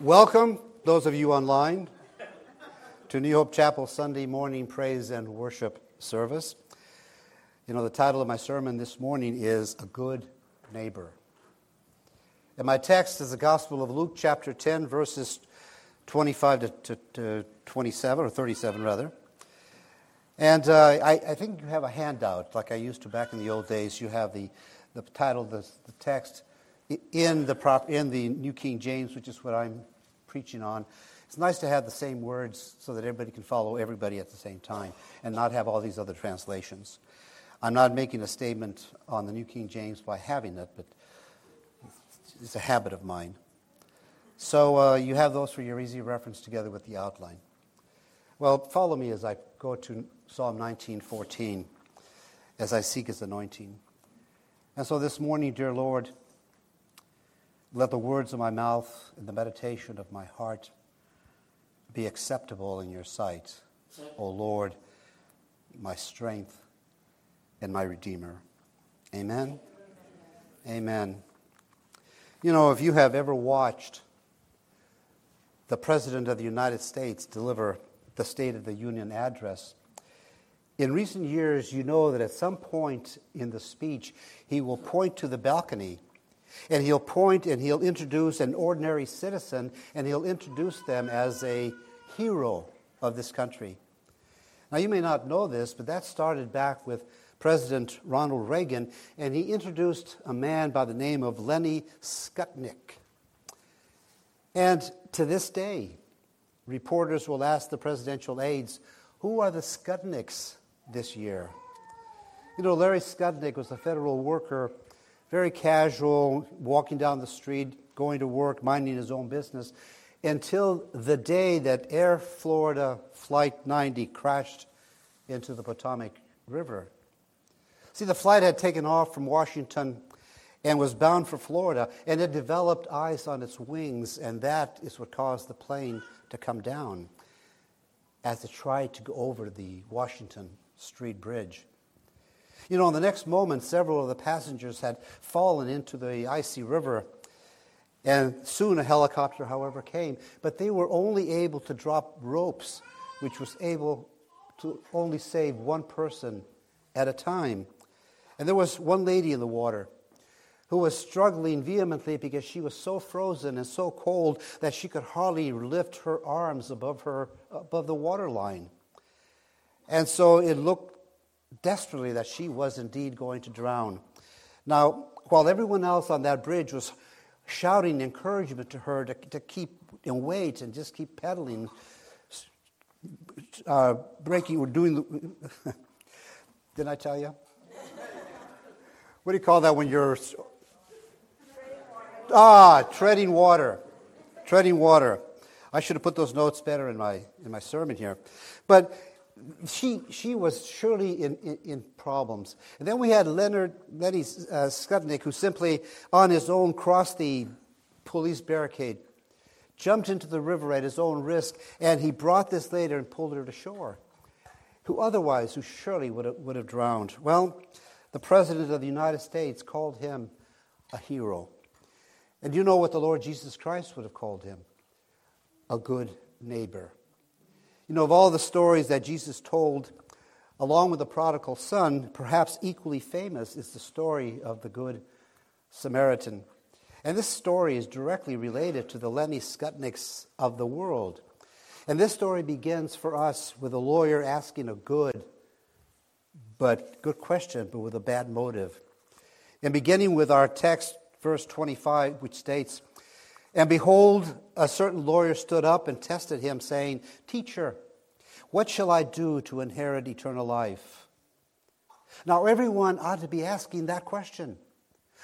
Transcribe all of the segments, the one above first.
Welcome, those of you online, to New Hope Chapel Sunday morning praise and worship service. You know, the title of my sermon this morning is A Good Neighbor. And my text is the Gospel of Luke, chapter 10, verses 25 to, to, to 27, or 37 rather. And uh, I, I, think you have a handout, like I used to back in the old days. You have the, the title, the, the text in the, prop, in the New King James, which is what I'm preaching on. It's nice to have the same words so that everybody can follow everybody at the same time and not have all these other translations. I'm not making a statement on the New King James by having it, but it's a habit of mine. So uh, you have those for your easy reference together with the outline. Well, follow me as I go to Psalm 19:14 as I seek his anointing. And so this morning, dear Lord, let the words of my mouth and the meditation of my heart be acceptable in your sight, O Lord, my strength and my Redeemer. Amen. Amen. You know, if you have ever watched the President of the United States deliver the State of the Union address, in recent years, you know that at some point in the speech, he will point to the balcony and he'll point and he'll introduce an ordinary citizen and he'll introduce them as a hero of this country. Now, you may not know this, but that started back with President Ronald Reagan, and he introduced a man by the name of Lenny Skutnik. And to this day, reporters will ask the presidential aides, Who are the Skutniks this year? You know, Larry Skutnik was a federal worker very casual, walking down the street, going to work, minding his own business, until the day that Air Florida Flight 90 crashed into the Potomac River. See, the flight had taken off from Washington and was bound for Florida, and it developed ice on its wings, and that is what caused the plane to come down as it tried to go over the Washington Street Bridge. You know, in the next moment, several of the passengers had fallen into the icy river. And soon a helicopter, however, came. But they were only able to drop ropes, which was able to only save one person at a time. And there was one lady in the water who was struggling vehemently because she was so frozen and so cold that she could hardly lift her arms above her above the water line. And so it looked desperately that she was indeed going to drown. Now, while everyone else on that bridge was shouting encouragement to her to, to keep in wait and just keep pedaling, uh, breaking or doing the. Didn't I tell you? What do you call that when you're. Ah, treading water. Treading water. I should have put those notes better in my, in my sermon here. But she, she was surely in, in, in, problems. And then we had Leonard Lenny uh, Skutnik, who simply on his own crossed the police barricade, jumped into the river at his own risk, and he brought this lady and pulled her to shore, who otherwise, who surely would have, would have drowned. Well, the President of the United States called him a hero. And you know what the Lord Jesus Christ would have called him? A good neighbor. You know, of all the stories that Jesus told, along with the prodigal son, perhaps equally famous is the story of the Good Samaritan. And this story is directly related to the Lenny Skutniks of the world. And this story begins for us with a lawyer asking a good, but good question, but with a bad motive. And beginning with our text, verse 25, which states, and behold, a certain lawyer stood up and tested him, saying, Teacher, what shall I do to inherit eternal life? Now, everyone ought to be asking that question.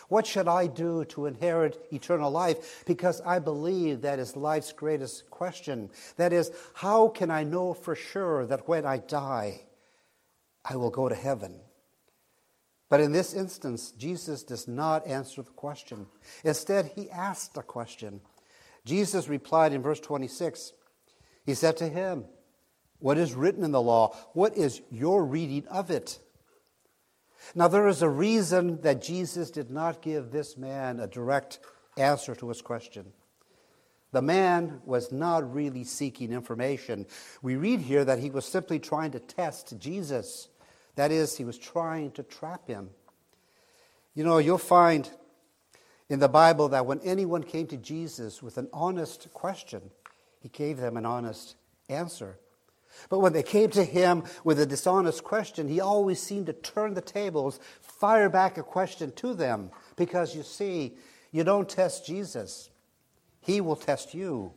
What should I do to inherit eternal life? Because I believe that is life's greatest question. That is, how can I know for sure that when I die, I will go to heaven? But in this instance, Jesus does not answer the question. Instead, he asked a question. Jesus replied in verse 26 He said to him, What is written in the law? What is your reading of it? Now, there is a reason that Jesus did not give this man a direct answer to his question. The man was not really seeking information. We read here that he was simply trying to test Jesus. That is, he was trying to trap him. You know, you'll find in the Bible that when anyone came to Jesus with an honest question, he gave them an honest answer. But when they came to him with a dishonest question, he always seemed to turn the tables, fire back a question to them. Because you see, you don't test Jesus, he will test you.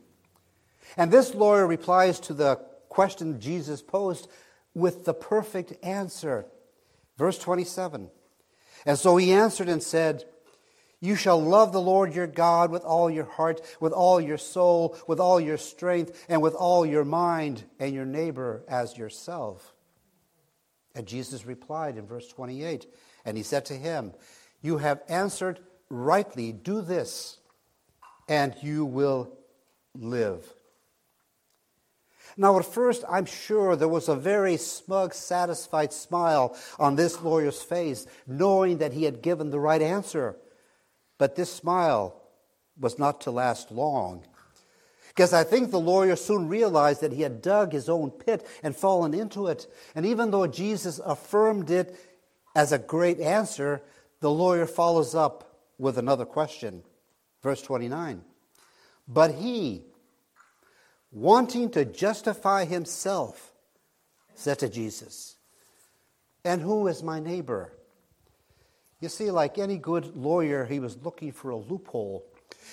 And this lawyer replies to the question Jesus posed with the perfect answer. Verse 27. And so he answered and said, you shall love the Lord your God with all your heart, with all your soul, with all your strength, and with all your mind, and your neighbor as yourself. And Jesus replied in verse 28 And he said to him, You have answered rightly, do this, and you will live. Now, at first, I'm sure there was a very smug, satisfied smile on this lawyer's face, knowing that he had given the right answer. But this smile was not to last long. Because I think the lawyer soon realized that he had dug his own pit and fallen into it. And even though Jesus affirmed it as a great answer, the lawyer follows up with another question. Verse 29. But he, wanting to justify himself, said to Jesus, And who is my neighbor? You see, like any good lawyer, he was looking for a loophole.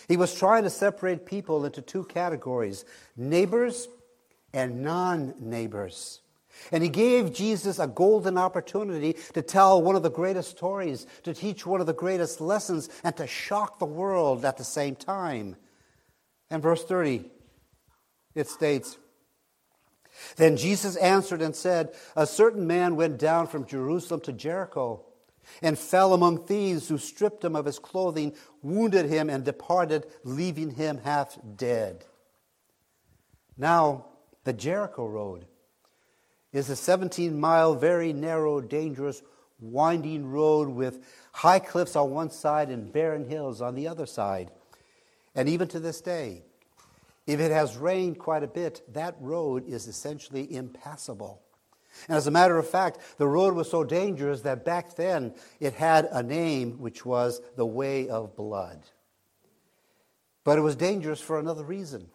He was trying to separate people into two categories neighbors and non neighbors. And he gave Jesus a golden opportunity to tell one of the greatest stories, to teach one of the greatest lessons, and to shock the world at the same time. And verse 30, it states, Then Jesus answered and said, A certain man went down from Jerusalem to Jericho and fell among thieves who stripped him of his clothing, wounded him, and departed, leaving him half dead. Now, the Jericho Road is a 17 mile, very narrow, dangerous, winding road with high cliffs on one side and barren hills on the other side. And even to this day, if it has rained quite a bit, that road is essentially impassable. And as a matter of fact, the road was so dangerous that back then it had a name which was the Way of Blood. But it was dangerous for another reason.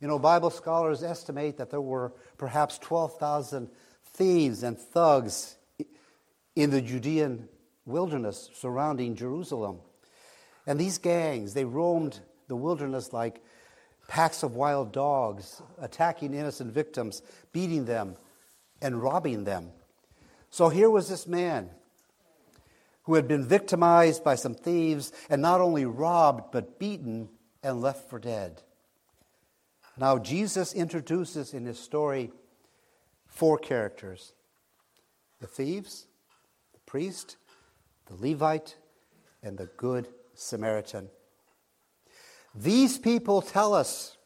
You know, Bible scholars estimate that there were perhaps 12,000 thieves and thugs in the Judean wilderness surrounding Jerusalem. And these gangs, they roamed the wilderness like packs of wild dogs, attacking innocent victims, beating them, and robbing them. So here was this man who had been victimized by some thieves and not only robbed, but beaten and left for dead. Now, Jesus introduces in his story four characters the thieves, the priest, the Levite, and the Good Samaritan. These people tell us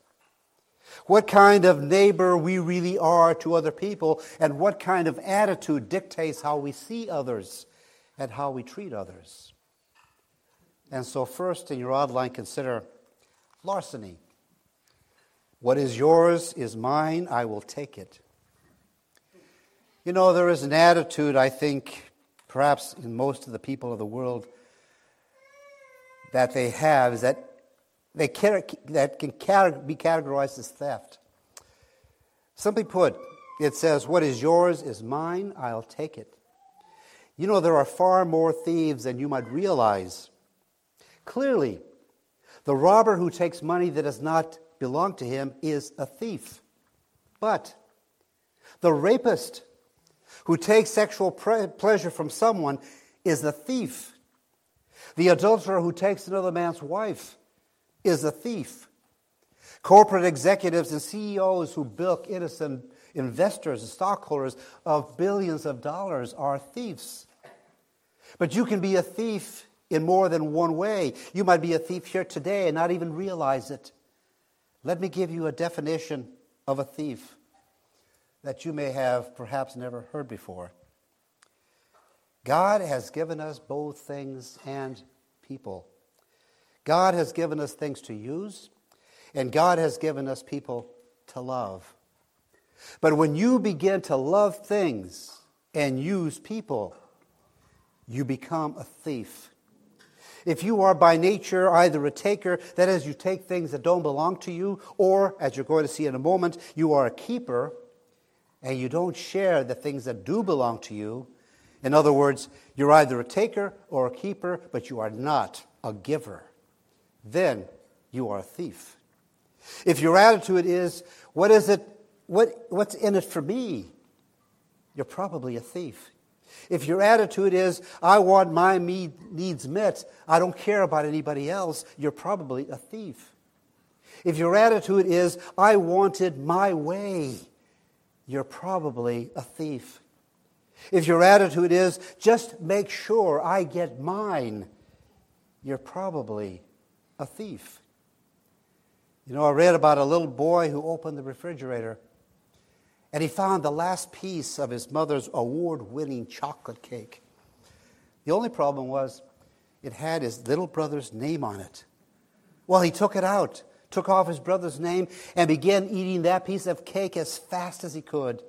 what kind of neighbor we really are to other people, and what kind of attitude dictates how we see others and how we treat others. And so, first in your outline, consider larceny. What is yours is mine, I will take it. You know, there is an attitude, I think, perhaps in most of the people of the world, that they have is that that can be categorized as theft. Simply put, it says, What is yours is mine, I'll take it. You know, there are far more thieves than you might realize. Clearly, the robber who takes money that does not belong to him is a thief. But the rapist who takes sexual pre- pleasure from someone is a thief. The adulterer who takes another man's wife is a thief. Corporate executives and CEOs who bilk innocent investors and stockholders of billions of dollars are thieves. But you can be a thief in more than one way. You might be a thief here today and not even realize it. Let me give you a definition of a thief that you may have perhaps never heard before. God has given us both things and people. God has given us things to use, And God has given us people to love. But when you begin to love things and use people, you become a thief. If you are by nature either a taker, that is, you take things that don't belong to you, or, as you're going to see in a moment, you are a keeper and you don't share the things that do belong to you. In other words, you're either a taker or a keeper, but you are not a giver. Then you are a thief. If your attitude is, what is it, what, what's in it for me? You're probably a thief. If your attitude is, I want my needs met, I don't care about anybody else, you're probably a thief. If your attitude is, I wanted my way, you're probably a thief. If your attitude is, just make sure I get mine, you're probably a thief. You know, I read about a little boy who opened the refrigerator and he found the last piece of his mother's award winning chocolate cake. The only problem was it had his little brother's name on it. Well, he took it out, took off his brother's name, and began eating that piece of cake as fast as he could.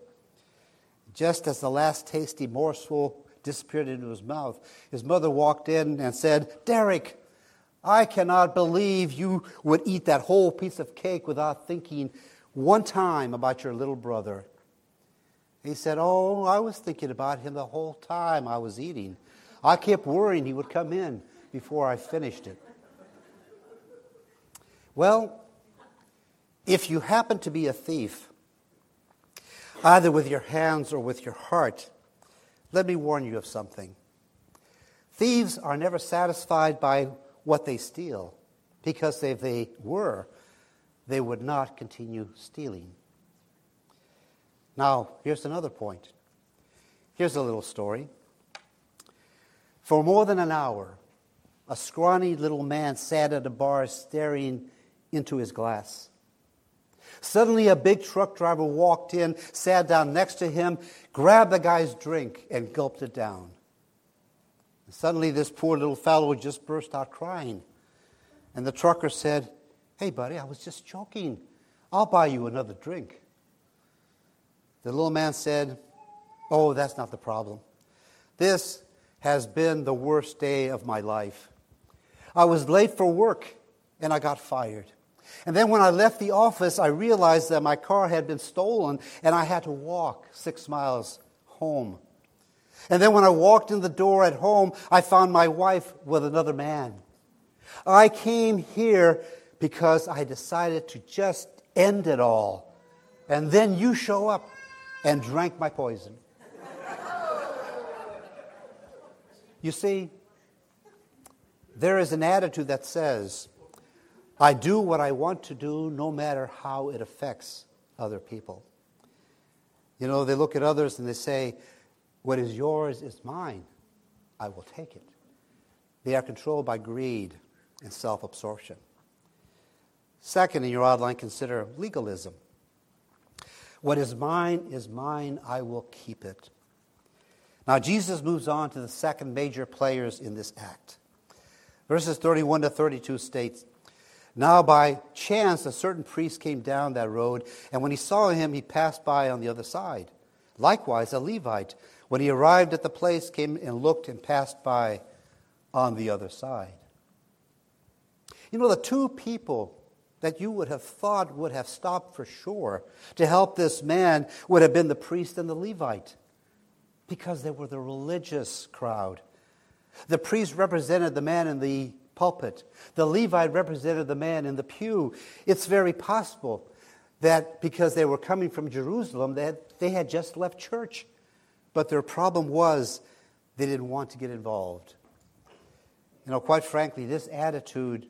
Just as the last tasty morsel disappeared into his mouth, his mother walked in and said, Derek, I cannot believe you would eat that whole piece of cake without thinking one time about your little brother. He said, Oh, I was thinking about him the whole time I was eating. I kept worrying he would come in before I finished it. Well, if you happen to be a thief, either with your hands or with your heart, let me warn you of something. Thieves are never satisfied by what they steal, because if they were, they would not continue stealing. Now, here's another point. Here's a little story. For more than an hour, a scrawny little man sat at a bar staring into his glass. Suddenly, a big truck driver walked in, sat down next to him, grabbed the guy's drink, and gulped it down. Suddenly, this poor little fellow just burst out crying. And the trucker said, Hey, buddy, I was just joking. I'll buy you another drink. The little man said, Oh, that's not the problem. This has been the worst day of my life. I was late for work and I got fired. And then when I left the office, I realized that my car had been stolen and I had to walk six miles home. And then when I walked in the door at home, I found my wife with another man. I came here because I decided to just end it all. And then you show up and drank my poison. You see, there is an attitude that says, I do what I want to do no matter how it affects other people. You know, they look at others and they say, What is yours is mine. I will take it. They are controlled by greed and self absorption. Second, in your outline, consider legalism. What is mine is mine, I will keep it. Now, Jesus moves on to the second major players in this act. Verses 31 to 32 states Now, by chance, a certain priest came down that road, and when he saw him, he passed by on the other side. Likewise, a Levite, when he arrived at the place, came and looked and passed by on the other side. You know, the two people that you would have thought would have stopped for sure to help this man would have been the priest and the Levite because they were the religious crowd. The priest represented the man in the pulpit, the Levite represented the man in the pew. It's very possible that because they were coming from Jerusalem, that they had just left church. But their problem was they didn't want to get involved. You know, quite frankly, this attitude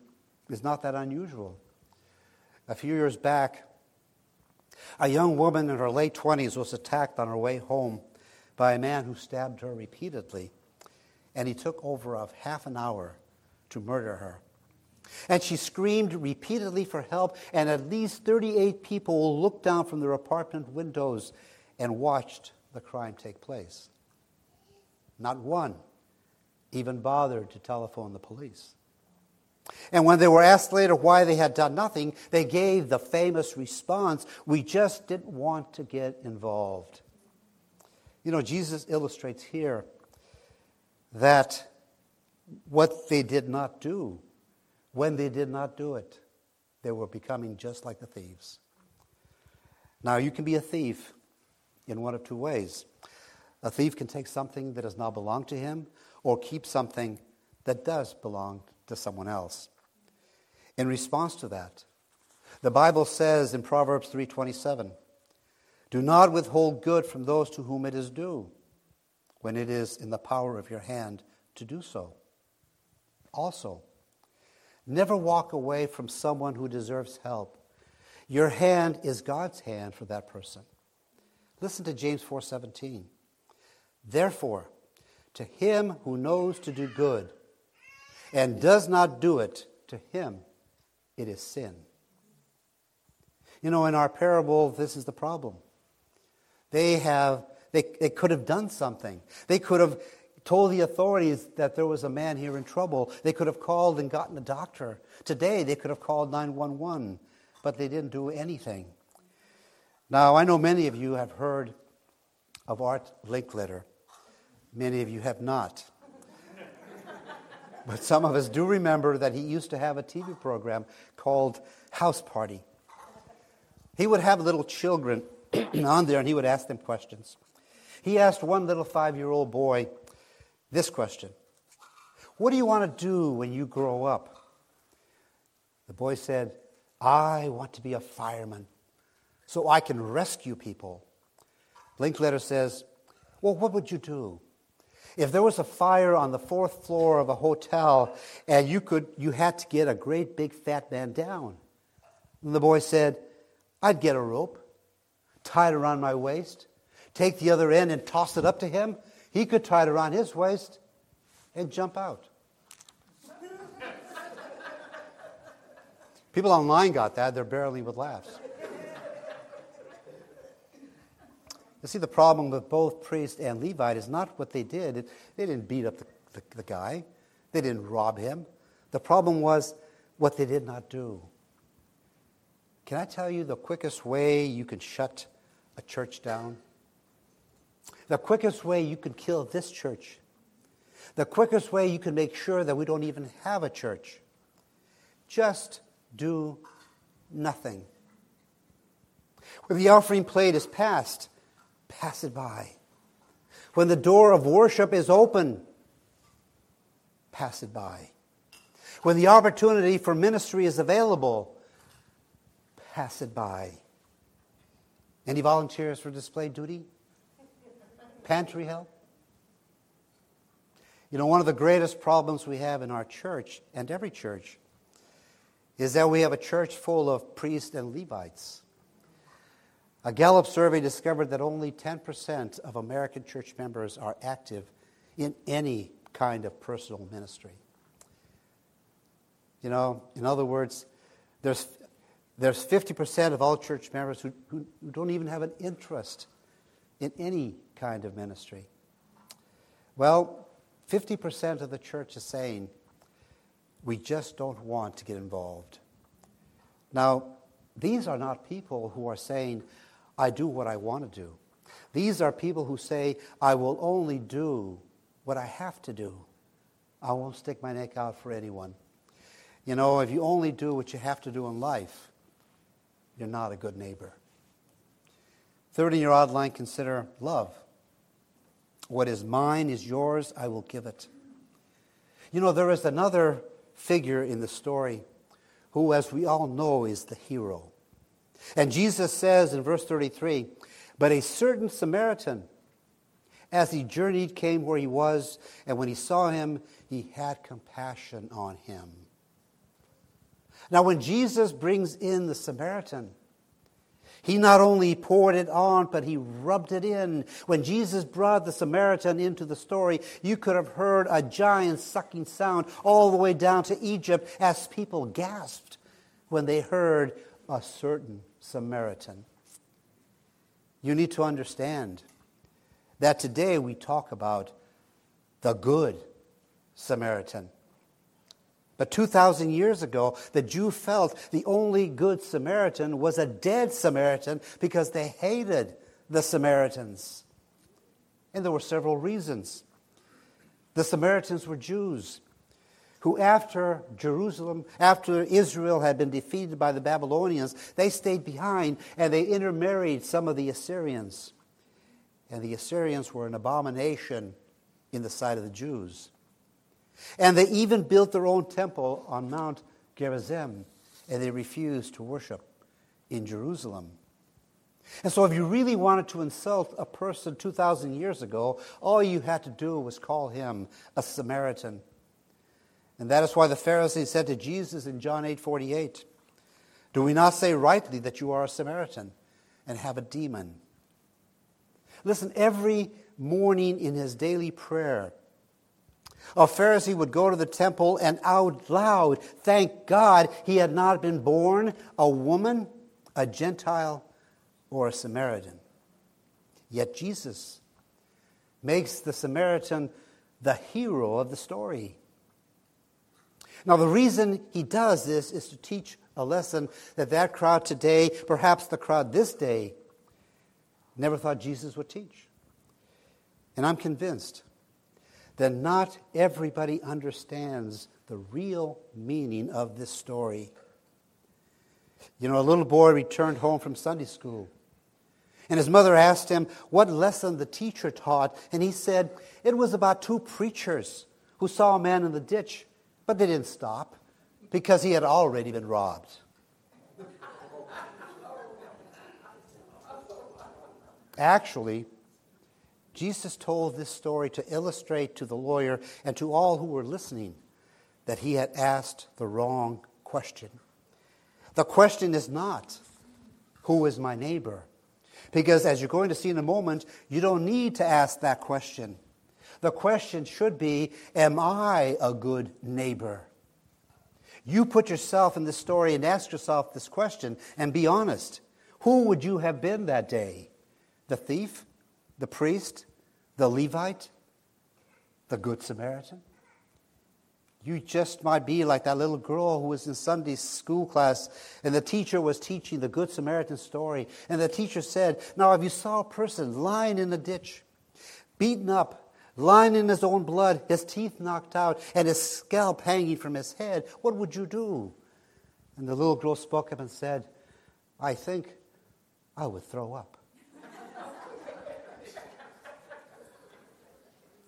is not that unusual. A few years back, a young woman in her late 20s was attacked on her way home by a man who stabbed her repeatedly, and he took over a half an hour to murder her. And she screamed repeatedly for help, and at least 38 people looked down from their apartment windows and watched the crime take place. Not one even bothered to telephone the police. And when they were asked later why they had done nothing, they gave the famous response We just didn't want to get involved. You know, Jesus illustrates here that what they did not do, when they did not do it, they were becoming just like the thieves. Now, you can be a thief in one of two ways. A thief can take something that does not belong to him or keep something that does belong to someone else. In response to that, the Bible says in Proverbs 3:27, "Do not withhold good from those to whom it is due, when it is in the power of your hand to do so." Also, never walk away from someone who deserves help. Your hand is God's hand for that person. Listen to James 4:17. Therefore, to him who knows to do good and does not do it, to him it is sin. You know, in our parable, this is the problem. They have they, they could have done something. They could have told the authorities that there was a man here in trouble. They could have called and gotten a doctor. Today, they could have called 911, but they didn't do anything. Now, I know many of you have heard of Art Linkletter. Many of you have not. but some of us do remember that he used to have a TV program called House Party. He would have little children on there and he would ask them questions. He asked one little five year old boy this question What do you want to do when you grow up? The boy said, I want to be a fireman so I can rescue people. Linkletter says, Well, what would you do? If there was a fire on the fourth floor of a hotel and you, could, you had to get a great big fat man down, and the boy said, I'd get a rope, tie it around my waist, take the other end and toss it up to him. He could tie it around his waist and jump out. People online got that. They're barely with laughs. You see, the problem with both priest and Levite is not what they did. They didn't beat up the, the, the guy, they didn't rob him. The problem was what they did not do. Can I tell you the quickest way you can shut a church down? The quickest way you can kill this church. The quickest way you can make sure that we don't even have a church. Just do nothing. When the offering plate is passed, pass it by. When the door of worship is open, pass it by. When the opportunity for ministry is available, pass it by. Any volunteers for display duty? Pantry help? You know, one of the greatest problems we have in our church, and every church, is that we have a church full of priests and Levites. A Gallup survey discovered that only 10% of American church members are active in any kind of personal ministry. You know, in other words, there's, there's 50% of all church members who, who, who don't even have an interest in any kind of ministry. Well, 50% of the church is saying, we just don't want to get involved. Now, these are not people who are saying, I do what I want to do. These are people who say, I will only do what I have to do. I won't stick my neck out for anyone. You know, if you only do what you have to do in life, you're not a good neighbor. Third in your outline, consider love. What is mine is yours, I will give it. You know, there is another figure in the story who, as we all know, is the hero. And Jesus says in verse 33 But a certain Samaritan, as he journeyed, came where he was, and when he saw him, he had compassion on him. Now, when Jesus brings in the Samaritan, he not only poured it on, but he rubbed it in. When Jesus brought the Samaritan into the story, you could have heard a giant sucking sound all the way down to Egypt as people gasped when they heard a certain Samaritan. You need to understand that today we talk about the good Samaritan. But 2,000 years ago, the Jew felt the only good Samaritan was a dead Samaritan because they hated the Samaritans. And there were several reasons. The Samaritans were Jews who, after Jerusalem, after Israel had been defeated by the Babylonians, they stayed behind and they intermarried some of the Assyrians. And the Assyrians were an abomination in the sight of the Jews. And they even built their own temple on Mount Gerizim, and they refused to worship in Jerusalem. And so, if you really wanted to insult a person 2,000 years ago, all you had to do was call him a Samaritan. And that is why the Pharisees said to Jesus in John 8 48, Do we not say rightly that you are a Samaritan and have a demon? Listen, every morning in his daily prayer, a Pharisee would go to the temple and out loud thank God he had not been born a woman, a Gentile, or a Samaritan. Yet Jesus makes the Samaritan the hero of the story. Now, the reason he does this is to teach a lesson that that crowd today, perhaps the crowd this day, never thought Jesus would teach. And I'm convinced that not everybody understands the real meaning of this story. You know, a little boy returned home from Sunday school. And his mother asked him what lesson the teacher taught. And he said, It was about two preachers who saw a man in the ditch, but they didn't stop because he had already been robbed. Actually, Jesus told this story to illustrate to the lawyer and to all who were listening that he had asked the wrong question. The question is not, Who is my neighbor? Because as you're going to see in a moment, you don't need to ask that question. The question should be, Am I a good neighbor? You put yourself in this story and ask yourself this question and be honest. Who would you have been that day? The thief? The priest? the Levite, the Good Samaritan. You just might be like that little girl who was in Sunday school class, and the teacher was teaching the Good Samaritan story. And the teacher said, Now, if you saw a person lying in a ditch, beaten up, lying in his own blood, his teeth knocked out, and his scalp hanging from his head, what would you do? And the little girl spoke up and said, I think I would throw up.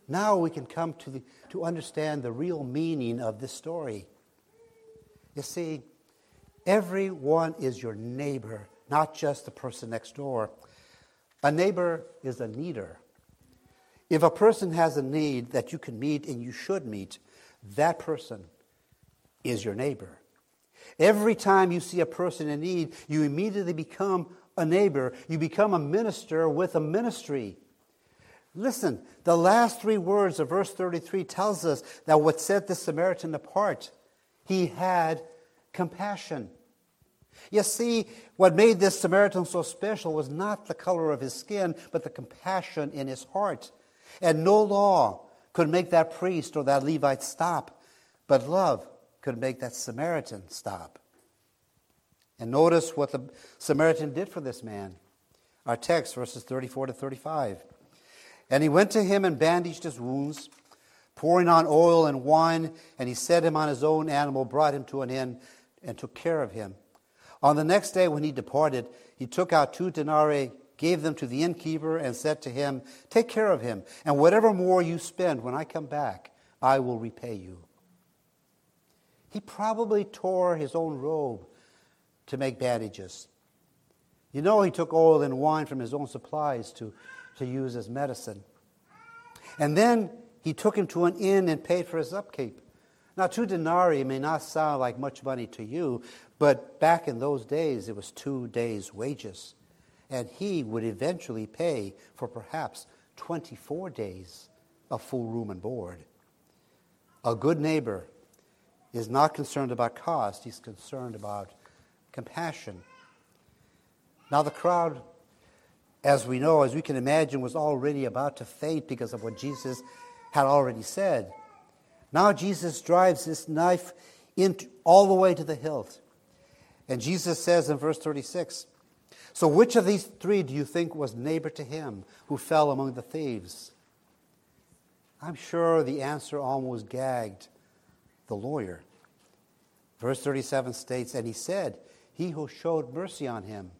Now we can come to, the, to understand the real meaning of this story. You see, everyone is your neighbor, not just the person next door. A neighbor is a needer. If a person has a need that you can meet and you should meet, that person is your neighbor. Every time you see a person in need, you immediately become a neighbor. You become a minister with a ministry. Listen, the last three words of verse 33 tells us that what set the Samaritan apart, he had compassion. You see, what made this Samaritan so special was not the color of his skin, but the compassion in his heart. And no law could make that priest or that Levite stop, but love could make that Samaritan stop. And notice what the Samaritan did for this man. Our text, verses 34 to 35. And he went to him and bandaged his wounds, pouring on oil and wine, and he set him on his own animal, brought him to an inn, and took care of him. On the next day, when he departed, he took out two denarii, gave them to the innkeeper, and said to him, Take care of him, and whatever more you spend when I come back, I will repay you. He probably tore his own robe to make bandages. You know, he took oil and wine from his own supplies to to use as medicine. And then he took him to an inn and paid for his upkeep. Now, two denarii may not sound like much money to you, but back in those days, it was two days' wages. And he would eventually pay for perhaps 24 days of full room and board. A good neighbor is not concerned about cost, he's concerned about compassion. Now, the crowd as we know, as we can imagine, was already about to faint because of what Jesus had already said. Now Jesus drives this knife into, all the way to the hilt. And Jesus says in verse 36 So, which of these three do you think was neighbor to him who fell among the thieves? I'm sure the answer almost gagged the lawyer. Verse 37 states, And he said, He who showed mercy on him.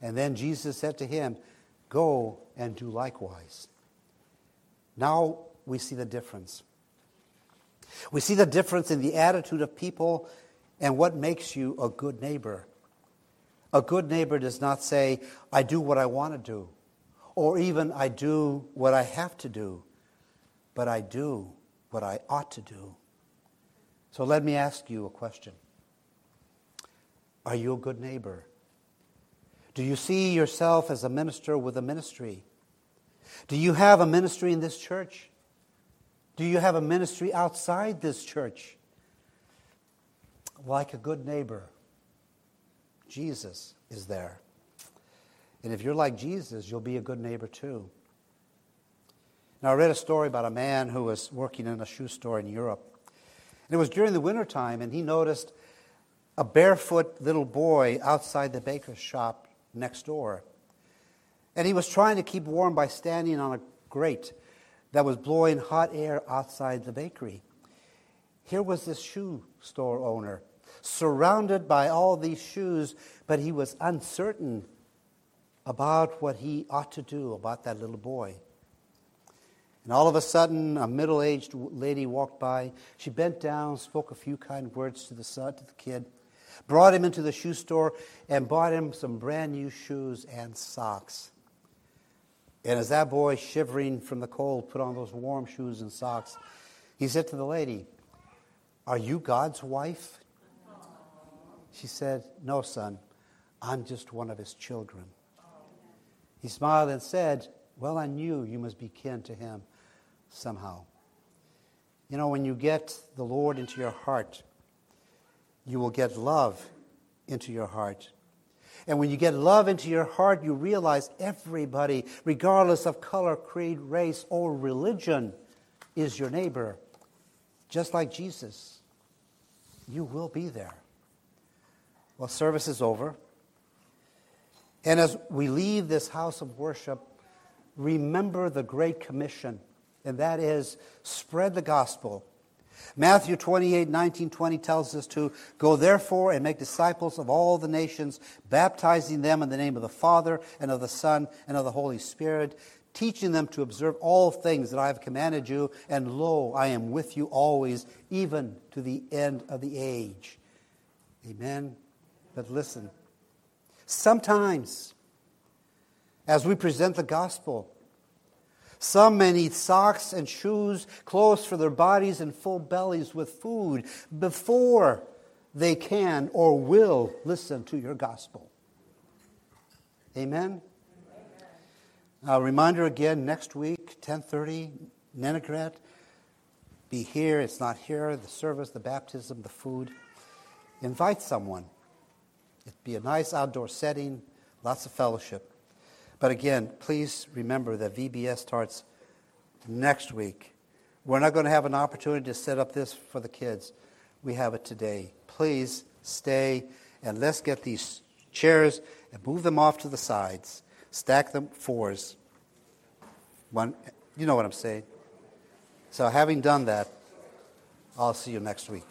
And then Jesus said to him, Go and do likewise. Now we see the difference. We see the difference in the attitude of people and what makes you a good neighbor. A good neighbor does not say, I do what I want to do, or even I do what I have to do, but I do what I ought to do. So let me ask you a question Are you a good neighbor? Do you see yourself as a minister with a ministry? Do you have a ministry in this church? Do you have a ministry outside this church? Like a good neighbor, Jesus is there. And if you're like Jesus, you'll be a good neighbor too. Now, I read a story about a man who was working in a shoe store in Europe. And it was during the wintertime, and he noticed a barefoot little boy outside the baker's shop next door. And he was trying to keep warm by standing on a grate that was blowing hot air outside the bakery. Here was this shoe store owner, surrounded by all these shoes, but he was uncertain about what he ought to do about that little boy. And all of a sudden, a middle aged lady walked by. She bent down, spoke a few kind words to the son, to the kid, brought him into the shoe store, and bought him some brand new shoes and socks. And as that boy, shivering from the cold, put on those warm shoes and socks, he said to the lady, Are you God's wife? She said, No, son, I'm just one of his children. He smiled and said, Well, I knew you must be kin to him somehow. You know, when you get the Lord into your heart, you will get love into your heart. And when you get love into your heart, you realize everybody, regardless of color, creed, race, or religion, is your neighbor. Just like Jesus, you will be there. Well, service is over. And as we leave this house of worship, remember the Great Commission, and that is spread the gospel Matthew 28, 19, 20 tells us to go therefore and make disciples of all the nations, baptizing them in the name of the Father and of the Son and of the Holy Spirit, teaching them to observe all things that I have commanded you, and lo, I am with you always, even to the end of the age. Amen. But listen, sometimes as we present the gospel, some may need socks and shoes, clothes for their bodies, and full bellies with food before they can or will listen to your gospel. Amen? A reminder again, next week, 1030, Ninigret. Be here. It's not here. The service, the baptism, the food. Invite someone. It'd be a nice outdoor setting, lots of fellowship. But again, please remember that VBS starts next week. We're not going to have an opportunity to set up this for the kids. We have it today. Please stay and let's get these chairs and move them off to the sides. Stack them fours. One, you know what I'm saying. So, having done that, I'll see you next week.